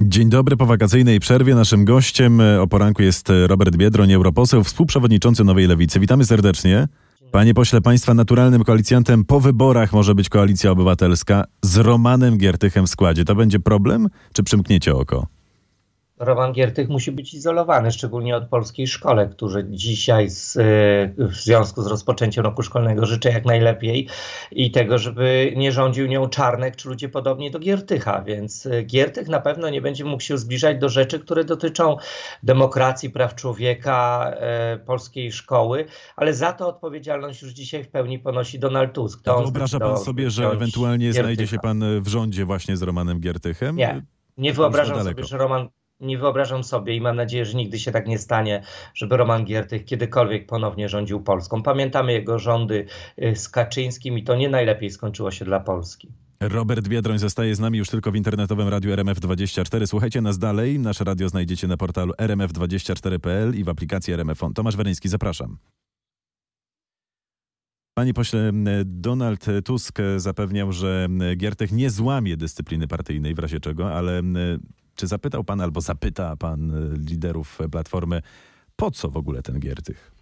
Dzień dobry, po wakacyjnej przerwie naszym gościem e, o poranku jest e, Robert Biedroń, europoseł, współprzewodniczący Nowej Lewicy. Witamy serdecznie. Panie pośle, państwa naturalnym koalicjantem po wyborach może być Koalicja Obywatelska z Romanem Giertychem w składzie. To będzie problem, czy przymkniecie oko? Roman Giertych musi być izolowany, szczególnie od polskiej szkole, którzy dzisiaj z, e, w związku z rozpoczęciem roku szkolnego życzę jak najlepiej i tego, żeby nie rządził nią Czarnek czy ludzie podobni do Giertycha, więc e, Giertych na pewno nie będzie mógł się zbliżać do rzeczy, które dotyczą demokracji, praw człowieka, e, polskiej szkoły, ale za to odpowiedzialność już dzisiaj w pełni ponosi Donald Tusk. To wyobraża pan sobie, że ewentualnie Giertycha. znajdzie się pan w rządzie właśnie z Romanem Giertychem? Nie, nie wyobrażam sobie, że Roman nie wyobrażam sobie i mam nadzieję, że nigdy się tak nie stanie, żeby Roman Giertych kiedykolwiek ponownie rządził Polską. Pamiętamy jego rządy y, z Kaczyńskim i to nie najlepiej skończyło się dla Polski. Robert Biedroń zostaje z nami już tylko w internetowym radiu RMF24. Słuchajcie nas dalej. Nasze radio znajdziecie na portalu rmf24.pl i w aplikacji RMF On. Tomasz Weryński, zapraszam. Panie pośle, Donald Tusk zapewniał, że Giertych nie złamie dyscypliny partyjnej w razie czego, ale czy zapytał pan albo zapyta pan e, liderów Platformy, po co w ogóle ten Giertych?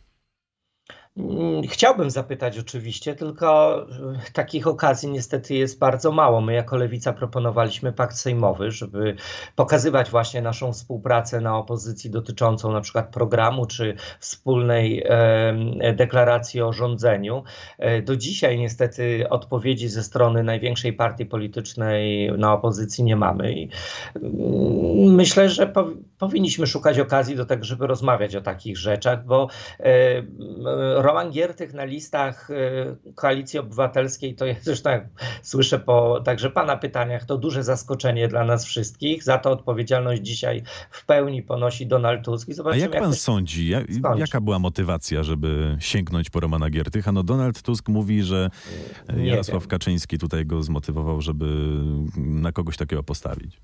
Mm, chciałbym zapytać oczywiście, tylko e, takich okazji niestety jest bardzo mało. My jako Lewica proponowaliśmy pakt sejmowy, żeby pokazywać właśnie naszą współpracę na opozycji dotyczącą na przykład programu czy wspólnej e, deklaracji o rządzeniu. E, do dzisiaj niestety odpowiedzi ze strony największej partii politycznej na opozycji nie mamy. I mm, myślę, że po, powinniśmy szukać okazji do tego, żeby rozmawiać o takich rzeczach, bo e, Roman Giertych na listach e, Koalicji Obywatelskiej, to ja zresztą jak słyszę po także Pana pytaniach, to duże zaskoczenie dla nas wszystkich. Za to odpowiedzialność dzisiaj w pełni ponosi Donald Tusk. I zobaczymy, A jak Pan jak sądzi, jak, jaka była motywacja, żeby sięgnąć po Romana Giertycha? No Donald Tusk mówi, że Nie Jarosław wiem. Kaczyński tutaj go zmotywował, żeby na kogoś takiego postawić.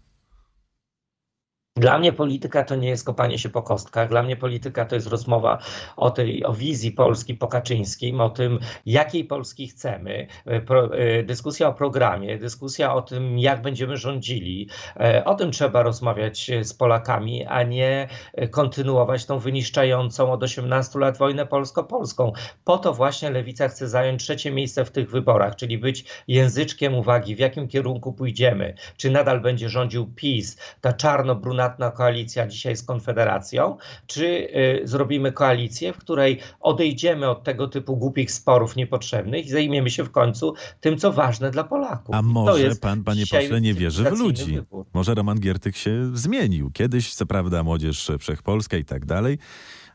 Dla mnie polityka to nie jest kopanie się po kostkach. Dla mnie polityka to jest rozmowa o tej, o wizji Polski po Kaczyńskim, o tym, jakiej Polski chcemy, e, pro, e, dyskusja o programie, dyskusja o tym, jak będziemy rządzili. E, o tym trzeba rozmawiać z Polakami, a nie kontynuować tą wyniszczającą od 18 lat wojnę polsko-polską. Po to właśnie Lewica chce zająć trzecie miejsce w tych wyborach, czyli być języczkiem uwagi, w jakim kierunku pójdziemy. Czy nadal będzie rządził PiS, ta czarno-brunatna brunatna koalicja dzisiaj z Konfederacją, czy y, zrobimy koalicję, w której odejdziemy od tego typu głupich sporów niepotrzebnych i zajmiemy się w końcu tym, co ważne dla Polaków. A może pan, panie pośle, nie wierzy w ludzi? Wybór. Może Roman Giertych się zmienił. Kiedyś, co prawda, młodzież wszechpolska i tak dalej,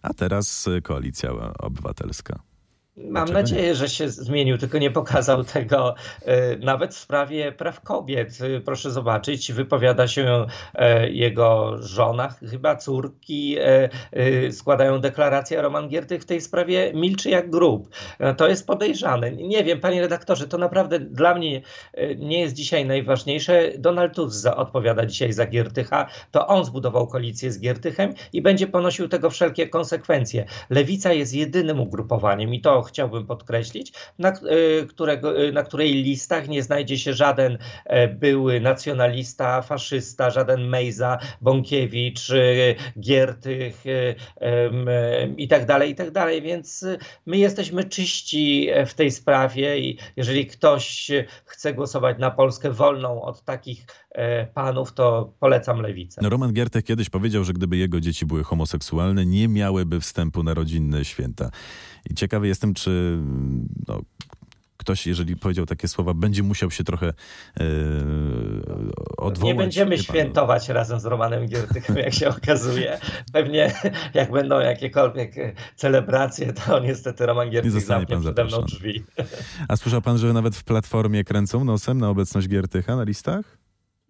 a teraz koalicja obywatelska. Mam nadzieję, nie? że się zmienił, tylko nie pokazał tego e, nawet w sprawie praw kobiet. E, proszę zobaczyć, wypowiada się e, jego żona, chyba córki, składają deklarację, a Roman Giertych w tej sprawie milczy jak grób. To jest podejrzane. Nie wiem, panie redaktorze, to naprawdę dla mnie nie jest dzisiaj najważniejsze. Donald Tusk odpowiada dzisiaj za Giertycha. To on zbudował koalicję z Giertychem i będzie ponosił tego wszelkie konsekwencje. Lewica jest jedynym ugrupowaniem i to chciałbym podkreślić, na, e, którego, e, na której listach nie znajdzie się żaden e, były nacjonalista, faszysta, żaden Mejza, Bąkiewicz, Giertych i tak dalej, i tak dalej. Więc my jesteśmy czyści w tej sprawie i jeżeli ktoś chce głosować na Polskę wolną od takich panów, to polecam lewicę. No Roman Giertych kiedyś powiedział, że gdyby jego dzieci były homoseksualne, nie miałyby wstępu na rodzinne święta. I ciekawy jestem, czy no, ktoś, jeżeli powiedział takie słowa, będzie musiał się trochę yy, odwołać. Nie będziemy świętować razem z Romanem Giertychem, jak się okazuje. Pewnie jak będą jakiekolwiek celebracje, to niestety Roman Giertych zamknie przede mną drzwi. A słyszał pan, że nawet w Platformie kręcą nosem na obecność Giertycha na listach?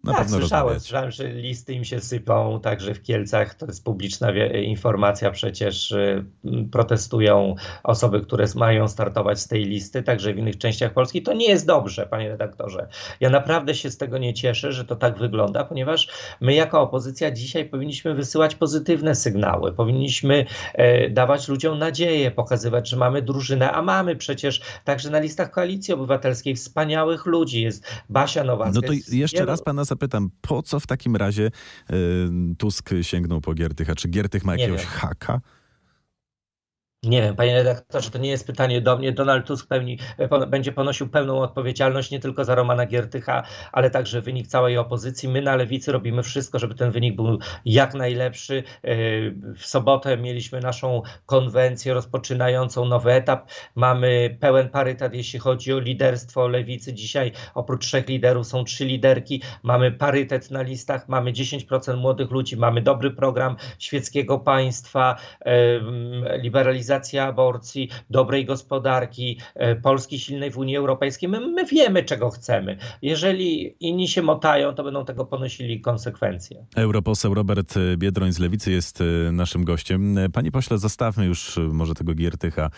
Na tak, pewno słyszałem, rozmawiać. słyszałem, że listy im się sypą, także w Kielcach, to jest publiczna informacja, przecież y, protestują osoby, które mają startować z tej listy, także w innych częściach Polski. To nie jest dobrze, panie redaktorze. Ja naprawdę się z tego nie cieszę, że to tak wygląda, ponieważ my jako opozycja dzisiaj powinniśmy wysyłać pozytywne sygnały, powinniśmy e, dawać ludziom nadzieję, pokazywać, że mamy drużynę, a mamy przecież także na listach Koalicji Obywatelskiej wspaniałych ludzi. Jest Basia Nowacka. No to jeszcze wielu... raz pana zapytam, po co w takim razie y, Tusk sięgnął po Giertycha? Czy Giertych ma jakiegoś haka? Nie wiem, panie redaktorze, to nie jest pytanie do mnie. Donald Tusk pełni, będzie ponosił pełną odpowiedzialność nie tylko za Romana Giertycha, ale także wynik całej opozycji. My na lewicy robimy wszystko, żeby ten wynik był jak najlepszy. W sobotę mieliśmy naszą konwencję rozpoczynającą nowy etap. Mamy pełen parytet, jeśli chodzi o liderstwo lewicy. Dzisiaj oprócz trzech liderów są trzy liderki. Mamy parytet na listach, mamy 10% młodych ludzi, mamy dobry program świeckiego państwa, liberalizacji legalizacja aborcji, dobrej gospodarki, e, Polski silnej w Unii Europejskiej. My, my wiemy, czego chcemy. Jeżeli inni się motają, to będą tego ponosili konsekwencje. Europoseł Robert Biedroń z Lewicy jest e, naszym gościem. E, panie pośle, zostawmy już może tego Giertycha.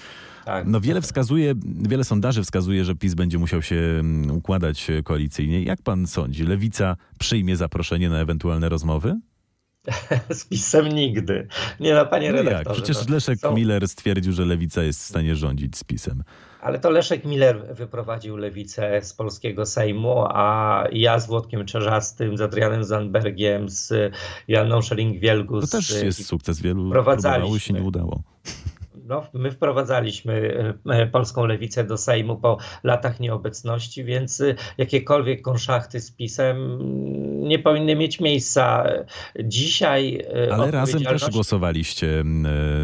Tak, no wiele wskazuje, wiele sondaży wskazuje, że PiS będzie musiał się układać koalicyjnie. Jak pan sądzi, Lewica przyjmie zaproszenie na ewentualne rozmowy? z pisem nigdy. Nie no, panie no redaktorze. Jak? Przecież Leszek są... Miller stwierdził, że lewica jest w stanie rządzić z pisem. Ale to Leszek Miller wyprowadził lewicę z polskiego Sejmu, a ja z Włodkiem Czerzastym, z Adrianem Zandbergiem, z Janą Szering-Wielgus. To też jest sukces. Wielu próbowało się nie udało no, my wprowadzaliśmy e, e, polską lewicę do Sejmu po latach nieobecności, więc e, jakiekolwiek konszachty z PiSem nie powinny mieć miejsca. Dzisiaj. Ale razem też głosowaliście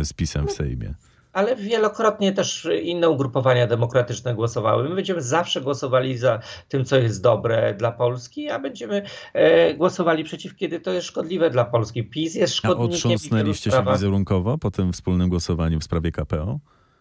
z PiSem w Sejmie ale wielokrotnie też inne ugrupowania demokratyczne głosowały. My będziemy zawsze głosowali za tym, co jest dobre dla Polski, a będziemy e, głosowali przeciw, kiedy to jest szkodliwe dla Polski. PiS jest szkodliwy. A otrząsnęliście się wizerunkowo po tym wspólnym głosowaniu w sprawie KPO?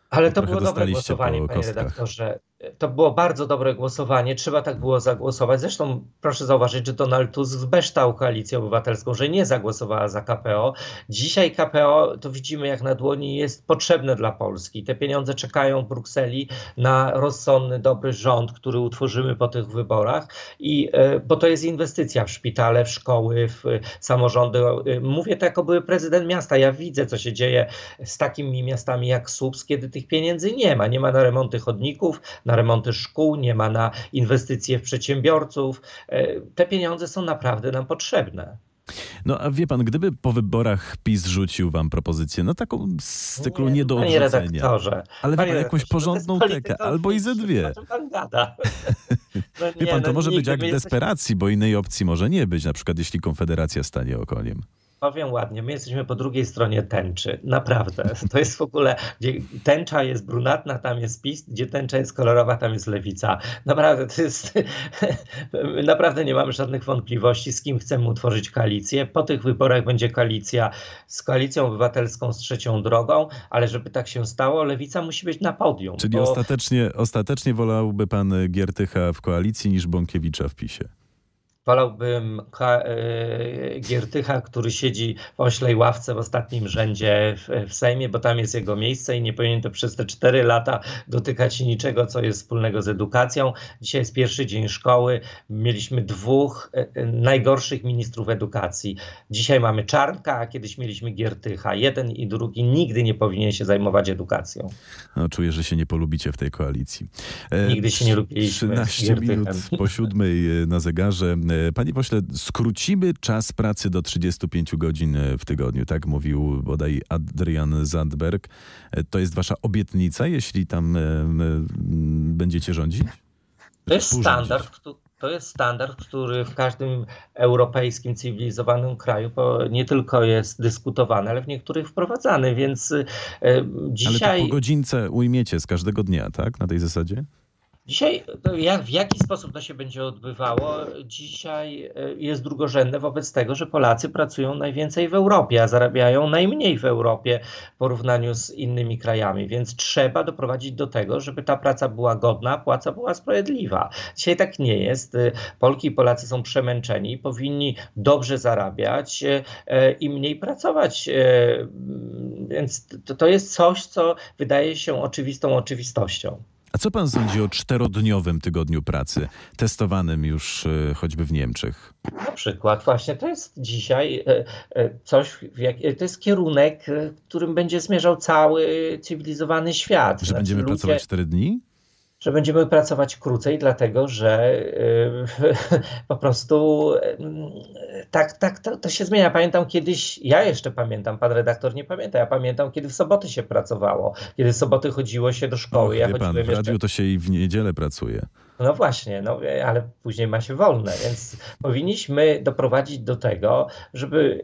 Ale to było dobre głosowanie, panie redaktorze. To było bardzo dobre głosowanie, trzeba tak było zagłosować. Zresztą proszę zauważyć, że Donald Tusk zbeształ koalicję obywatelską, że nie zagłosowała za KPO. Dzisiaj KPO, to widzimy jak na dłoni, jest potrzebne dla Polski. Te pieniądze czekają w Brukseli na rozsądny, dobry rząd, który utworzymy po tych wyborach. I, e, bo to jest inwestycja w szpitale, w szkoły, w samorządy. E, mówię to jako były prezydent miasta. Ja widzę, co się dzieje z takimi miastami jak Słupsk, kiedy tych pieniędzy nie ma. Nie ma na remonty chodników, na na remonty szkół, nie ma na inwestycje w przedsiębiorców. E, te pieniądze są naprawdę nam potrzebne. No a wie pan, gdyby po wyborach PiS rzucił wam propozycję, no taką z cyklu nie, nie do odrzucenia, redaktorze, ale panie jakąś porządną tekę, albo i ze dwie. Pan gada. No wie pan, to no może być jak desperacji, bo innej opcji może nie być, na przykład jeśli Konfederacja stanie okoniem powiem ładnie, my jesteśmy po drugiej stronie tęczy. Naprawdę. To jest w ogóle, gdzie tęcza jest brunatna, tam jest PiS, gdzie tęcza jest kolorowa, tam jest lewica. Naprawdę, to jest, naprawdę nie mamy żadnych wątpliwości, z kim chcemy utworzyć koalicję. Po tych wyborach będzie koalicja z koalicją obywatelską, z trzecią drogą, ale żeby tak się stało, lewica musi być na podium. Czyli bo... ostatecznie, ostatecznie wolałby pan Giertycha w koalicji niż Bąkiewicza w PiSie? Wolałbym e, Giertycha, który siedzi w oślej ławce w ostatnim rzędzie w, w Sejmie, bo tam jest jego miejsce i nie powinien to przez te cztery lata dotykać niczego, co jest wspólnego z edukacją. Dzisiaj jest pierwszy dzień szkoły. Mieliśmy dwóch e, e, najgorszych ministrów edukacji. Dzisiaj mamy Czarnka, a kiedyś mieliśmy Giertycha. Jeden i drugi nigdy nie powinien się zajmować edukacją. No, czuję, że się nie polubicie w tej koalicji. Nigdy się nie lubiliśmy 13 minut po siódmej na zegarze. E, panie pośle, skrócimy czas pracy do 35 godzin e, w tygodniu, tak mówił bodaj Adrian Zandberg. E, to jest wasza obietnica, jeśli tam będziecie rządzić? To jest standard, to jest standard, który w każdym europejskim, cywilizowanym kraju nie tylko jest dyskutowany, ale w niektórych wprowadzany, więc dzisiaj... Ale to po godzince ujmiecie z każdego dnia, tak? Na tej zasadzie? Dzisiaj jak, w jaki sposób to się będzie odbywało? Dzisiaj e, jest drugorzędne wobec tego, że Polacy pracują najwięcej w Europie, a zarabiają najmniej w Europie w porównaniu z innymi krajami, więc trzeba doprowadzić do tego, żeby ta praca była godna, płaca była sprawiedliwa. Dzisiaj tak nie jest. E, Polki i Polacy są przemęczeni, powinni dobrze zarabiać e, i mniej pracować. Więc to jest coś, co wydaje się oczywistą oczywistością. A co pan sądzi o czterodniowym tygodniu pracy, testowanym już e, choćby w Niemczech? Na przykład właśnie to jest dzisiaj e, e, coś, to jest kierunek, którym będzie zmierzał cały cywilizowany świat. Że znaczy, będziemy ludzie... pracować cztery dni? Że będziemy pracować krócej, dlatego że yy, po prostu yy, tak, tak to, to, się zmienia. Pamiętam kiedyś, ja jeszcze pamiętam, pan redaktor nie pamięta, ja pamiętam, kiedy w soboty się pracowało, kiedy w soboty chodziło się do szkoły. Och, ja wie pan, w radiu jeszcze... to się i w niedzielę pracuje. No właśnie, no, ale później ma się wolne, więc powinniśmy doprowadzić do tego, żeby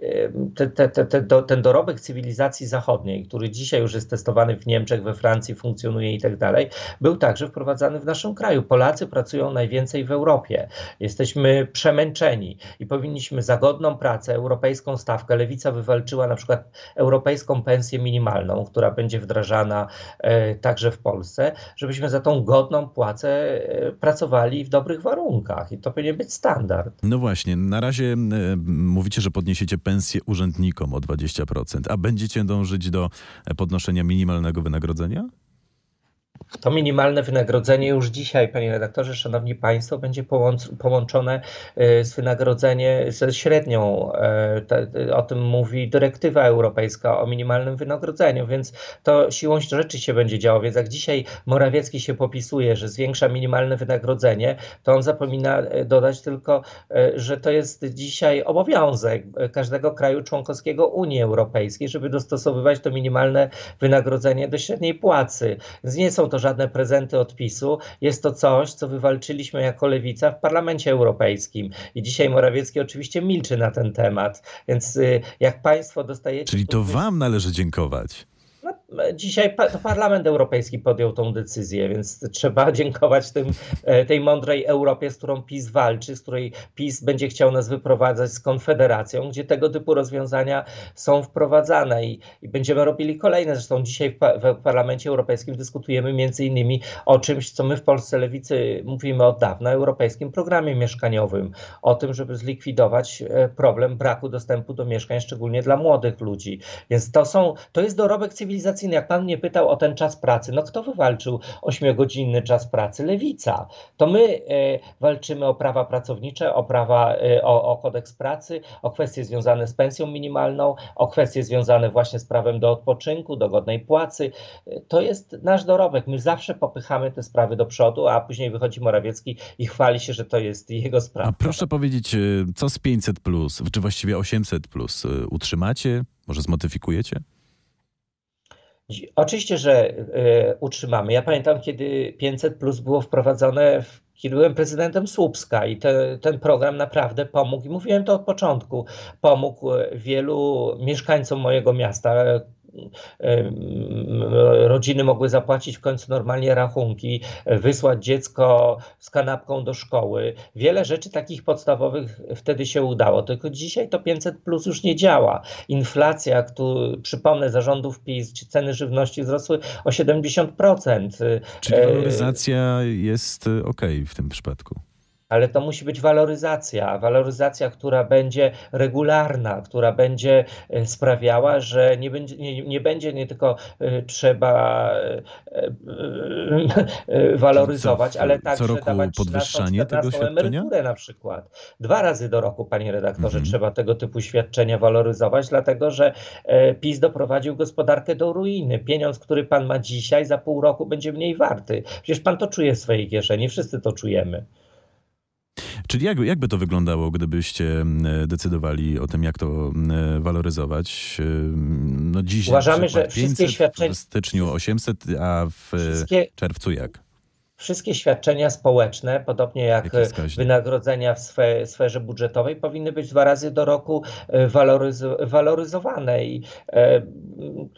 te, te, te, do, ten dorobek cywilizacji zachodniej, który dzisiaj już jest testowany w Niemczech, we Francji, funkcjonuje i tak dalej, był także wprowadzany w naszym kraju. Polacy pracują najwięcej w Europie. Jesteśmy przemęczeni i powinniśmy za godną pracę, europejską stawkę. Lewica wywalczyła na przykład europejską pensję minimalną, która będzie wdrażana e, także w Polsce, żebyśmy za tą godną płacę e, pracowali w dobrych warunkach i to powinien być standard. No właśnie, na razie e, mówicie, że podniesiecie pensję urzędnikom o 20%, a będziecie dążyć do podnoszenia minimalnego wynagrodzenia? To minimalne wynagrodzenie już dzisiaj, panie redaktorze, szanowni państwo, będzie połączone y, z wynagrodzeniem, ze średnią. Y, o tym mówi dyrektywa europejska o minimalnym wynagrodzeniu, więc to siłą rzeczy się będzie działo. Więc jak dzisiaj Morawiecki się popisuje, że zwiększa minimalne wynagrodzenie, to on zapomina y, dodać tylko, że to jest dzisiaj obowiązek każdego kraju członkowskiego Unii Europejskiej, żeby dostosowywać to minimalne wynagrodzenie do średniej płacy. Więc nie są to żadne prezenty od PiSu. Jest to coś, co wywalczyliśmy jako lewica w Parlamencie Europejskim. I dzisiaj Morawiecki oczywiście milczy na ten temat. Więc y, jak państwo dostajecie. Czyli to wam należy dziękować. Dzisiaj to Parlament Europejski podjął tą decyzję, więc trzeba dziękować tym, e, tej mądrej Europie, z którą PiS walczy, z której PiS będzie chciał nas wyprowadzać z Konfederacją, gdzie tego typu rozwiązania są wprowadzane i, i będziemy robili kolejne. Zresztą dzisiaj w, w, Parlamencie Europejskim dyskutujemy między innymi o czymś, co my w Polsce Lewicy mówimy od dawna, europejskim programie mieszkaniowym, o tym, żeby zlikwidować e, problem braku dostępu do mieszkań, szczególnie dla młodych ludzi. Więc to są, to jest dorobek jak pan mnie pytał o ten czas pracy, no kto wywalczył ośmiogodzinny czas pracy? Lewica. To my e, walczymy o prawa pracownicze, o prawa, e, o, o kodeks pracy, o kwestie związane z pensją minimalną, o kwestie związane właśnie z prawem do odpoczynku, do godnej płacy. E, to jest nasz dorobek. My zawsze popychamy te sprawy do przodu, a później wychodzi Morawiecki i chwali się, że to jest jego sprawa. A proszę powiedzieć, co z 500 plus, czy właściwie 800 plus utrzymacie? Może zmodyfikujecie? Oczywiście, że y, utrzymamy. Ja pamiętam, kiedy 500 plus było wprowadzone, kiedy byłem prezydentem Słupska i te, ten program naprawdę pomógł, i mówiłem to od początku, pomógł wielu mieszkańcom mojego miasta, rodziny mogły zapłacić w końcu normalnie rachunki, wysłać dziecko z kanapką do szkoły. Wiele rzeczy takich podstawowych wtedy się udało, tylko dzisiaj to 500 plus już nie działa. Inflacja, tu przypomnę, zarządów PiS, czy ceny żywności wzrosły o 70%. Czyli e, waloryzacja jest ok w tym przypadku ale to musi być waloryzacja, waloryzacja, która będzie regularna, która będzie e, sprawiała, że nie będzie nie, nie, będzie nie tylko e, trzeba e, waloryzować, co, ale także co roku dawać podwyższanie tego świadczenia? na przykład. Dwa razy do roku, panie redaktorze, mhm. trzeba tego typu świadczenia waloryzować, dlatego że PiS doprowadził gospodarkę do ruiny. Pieniądz, który pan ma dzisiaj, za pół roku będzie mniej warty. Przecież pan to czuje w swojej kieszeni, wszyscy to czujemy. Czyli jak, jakby to wyglądało, gdybyście decydowali o tym, jak to waloryzować? No dziś Uważamy, że 500, wszystkie świadczenia... W styczniu 800, a w wszystkie... czerwcu jak? Wszystkie świadczenia społeczne, podobnie jak wynagrodzenia w sferze budżetowej, powinny być dwa razy do roku waloryzowane. I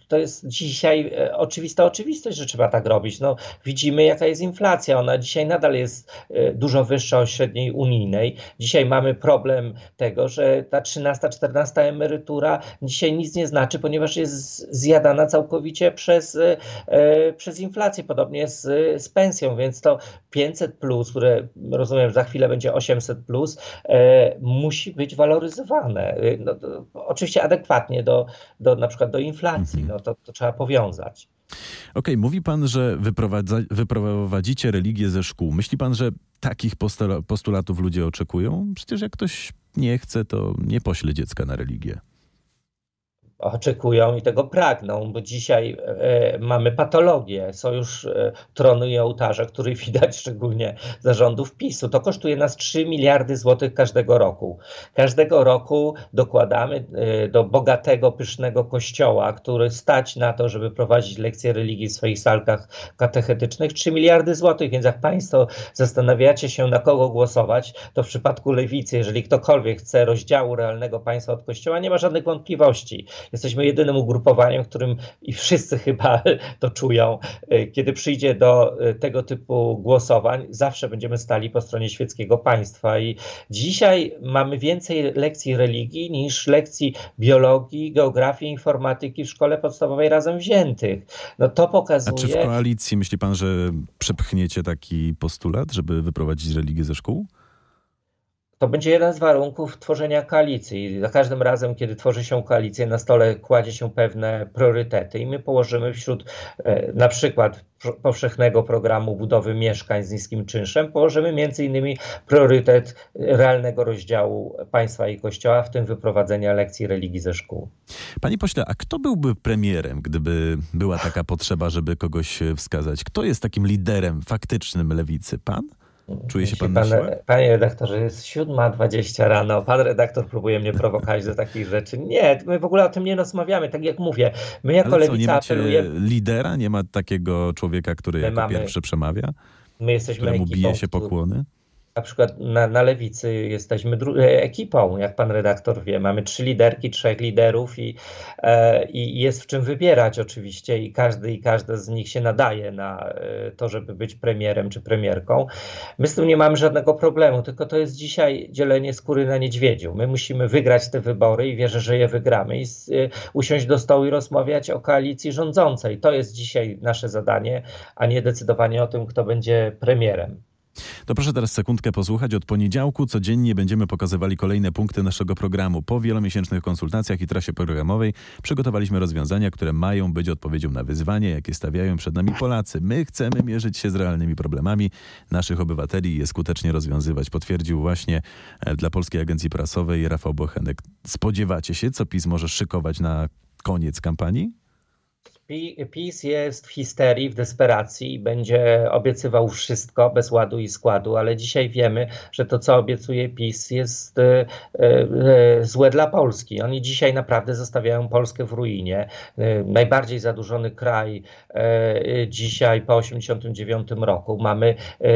to jest dzisiaj oczywista oczywistość, że trzeba tak robić. No, widzimy, jaka jest inflacja. Ona dzisiaj nadal jest dużo wyższa od średniej unijnej. Dzisiaj mamy problem tego, że ta 13-14 emerytura dzisiaj nic nie znaczy, ponieważ jest zjadana całkowicie przez, e, przez inflację, podobnie z, z pensją, więc to 500, plus, które rozumiem za chwilę będzie 800, plus, e, musi być waloryzowane. No, to, oczywiście adekwatnie do, do na przykład do inflacji. Mhm. No, to, to trzeba powiązać. Okej, okay, mówi pan, że wyprowadzicie religię ze szkół. Myśli pan, że takich postulatów ludzie oczekują? Przecież jak ktoś nie chce, to nie pośle dziecka na religię oczekują i tego pragną, bo dzisiaj e, mamy patologię, są już e, trony i ołtarze, których widać szczególnie zarządów PiSu. To kosztuje nas 3 miliardy złotych każdego roku. Każdego roku dokładamy e, do bogatego, pysznego kościoła, który stać na to, żeby prowadzić lekcje religii w swoich salkach katechetycznych, 3 miliardy złotych. Więc jak Państwo zastanawiacie się, na kogo głosować, to w przypadku lewicy, jeżeli ktokolwiek chce rozdziału realnego państwa od kościoła, nie ma żadnych wątpliwości Jesteśmy jedynym ugrupowaniem, którym i wszyscy chyba to czują. E, kiedy przyjdzie do e, tego typu głosowań, zawsze będziemy stali po stronie świeckiego państwa. I dzisiaj mamy więcej lekcji religii niż lekcji biologii, geografii, informatyki w szkole podstawowej razem wziętych. No to pokazuje. A czy w koalicji myśli pan, że przepchniecie taki postulat, żeby wyprowadzić religię ze szkół? To będzie jeden z warunków tworzenia koalicji. Za każdym razem, kiedy tworzy się koalicję, na stole kładzie się pewne priorytety i my położymy wśród e, na przykład powszechnego programu budowy mieszkań z niskim czynszem, położymy między innymi priorytet realnego rozdziału państwa i kościoła, w tym wyprowadzenia lekcji religii ze szkół. Panie pośle, a kto byłby premierem, gdyby była taka potrzeba, żeby kogoś wskazać? Kto jest takim liderem faktycznym lewicy? Pan? Czuje się pan, pan Panie redaktorze, jest 7.20 rano. Pan redaktor próbuje mnie prowokować do takich rzeczy. Nie, my w ogóle o tym nie rozmawiamy. Tak jak mówię, my jako Ale co, lewica nie macie apelujemy... lidera? Nie ma takiego człowieka, który my jako mamy... pierwszy przemawia? My jesteśmy któremu ekipą, bije się pokłony? Na przykład na, na lewicy jesteśmy e, ekipą, jak pan redaktor wie. Mamy trzy liderki, trzech liderów i, e, i jest w czym wybierać oczywiście i każdy i każda z nich się nadaje na e, to, żeby być premierem czy premierką. My z tym nie mamy żadnego problemu, tylko to jest dzisiaj dzielenie skóry na niedźwiedziu. My musimy wygrać te wybory i wierzę, że je wygramy i z, e, usiąść do stołu i rozmawiać o koalicji rządzącej. To jest dzisiaj nasze zadanie, a nie decydowanie o tym, kto będzie premierem. To proszę teraz sekundkę posłuchać. Od poniedziałku codziennie będziemy pokazywali kolejne punkty naszego programu. Po wielomiesięcznych konsultacjach i trasie programowej przygotowaliśmy rozwiązania, które mają być odpowiedzią na wyzwanie, jakie stawiają przed nami Polacy. My chcemy mierzyć się z realnymi problemami naszych obywateli i je skutecznie rozwiązywać. Potwierdził właśnie e, dla Polskiej Agencji Prasowej Rafał Bochenek. Spodziewacie się, co PiS może szykować na koniec kampanii? PiS jest w histerii, w desperacji i będzie obiecywał wszystko bez ładu i składu, ale dzisiaj wiemy, że to, co obiecuje PiS, jest e, e, złe dla Polski. Oni dzisiaj naprawdę zostawiają Polskę w ruinie. E, najbardziej zadłużony kraj dzisiaj po 1989 roku. Mamy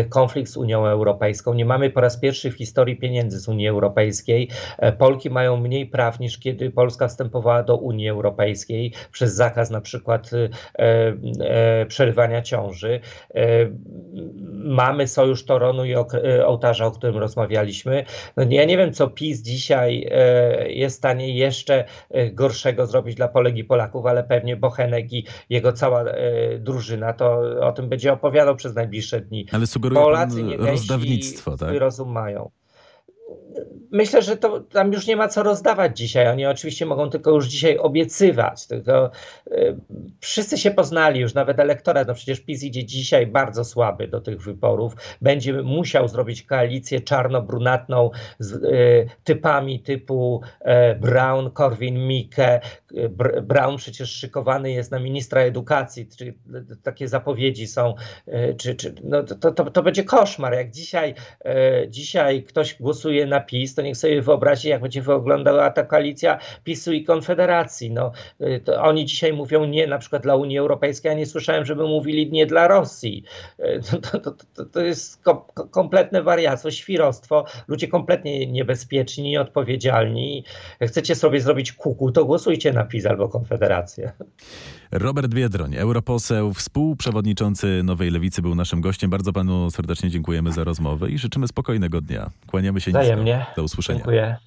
konflikt z Unią Europejską. Nie mamy po raz pierwszy w historii pieniędzy z Unii Europejskiej. Polki mają mniej praw niż kiedy Polska wstępowała do Unii Europejskiej przez zakaz na przykład E, e, przerywania ciąży. E, mamy sojusz Toronu i ołtarza, o którym rozmawialiśmy. No ja nie wiem, co PiS dzisiaj jest w stanie jeszcze gorszego zrobić dla Polek i Polaków, ale pewnie Bochenek i jego cała drużyna to o tym będzie opowiadał przez najbliższe dni. Ale sugeruje Polacy pan rozdawnictwo, tak? rozum mają myślę, że to tam już nie ma co rozdawać dzisiaj. Oni oczywiście mogą tylko już dzisiaj obiecywać. Tylko y, wszyscy się poznali już, nawet elektorat. No przecież PiS idzie dzisiaj bardzo słaby do tych wyborów. Będzie musiał zrobić koalicję czarno-brunatną z y, typami typu y, Brown, Korwin-Mikke. Brown przecież szykowany jest na ministra edukacji. Czy, takie zapowiedzi są. Czy, czy, no to, to, to będzie koszmar. Jak dzisiaj, dzisiaj ktoś głosuje na PiS, to niech sobie wyobrazi, jak będzie wyglądała ta koalicja PiSu i Konfederacji. No, to oni dzisiaj mówią nie na przykład dla Unii Europejskiej, ja nie słyszałem, żeby mówili nie dla Rosji. To, to, to, to jest kompletne wariactwo, świrostwo, ludzie kompletnie niebezpieczni, nieodpowiedzialni. Chcecie sobie zrobić kuku, to głosujcie na PiS albo Konfederację. Robert Biedroń, europoseł, współprzewodniczący Nowej Lewicy był naszym gościem. Bardzo panu serdecznie dziękujemy za rozmowę i życzymy spokojnego dnia. Kłaniamy się Wzajemnie. Do usłyszenia. Dziękuję.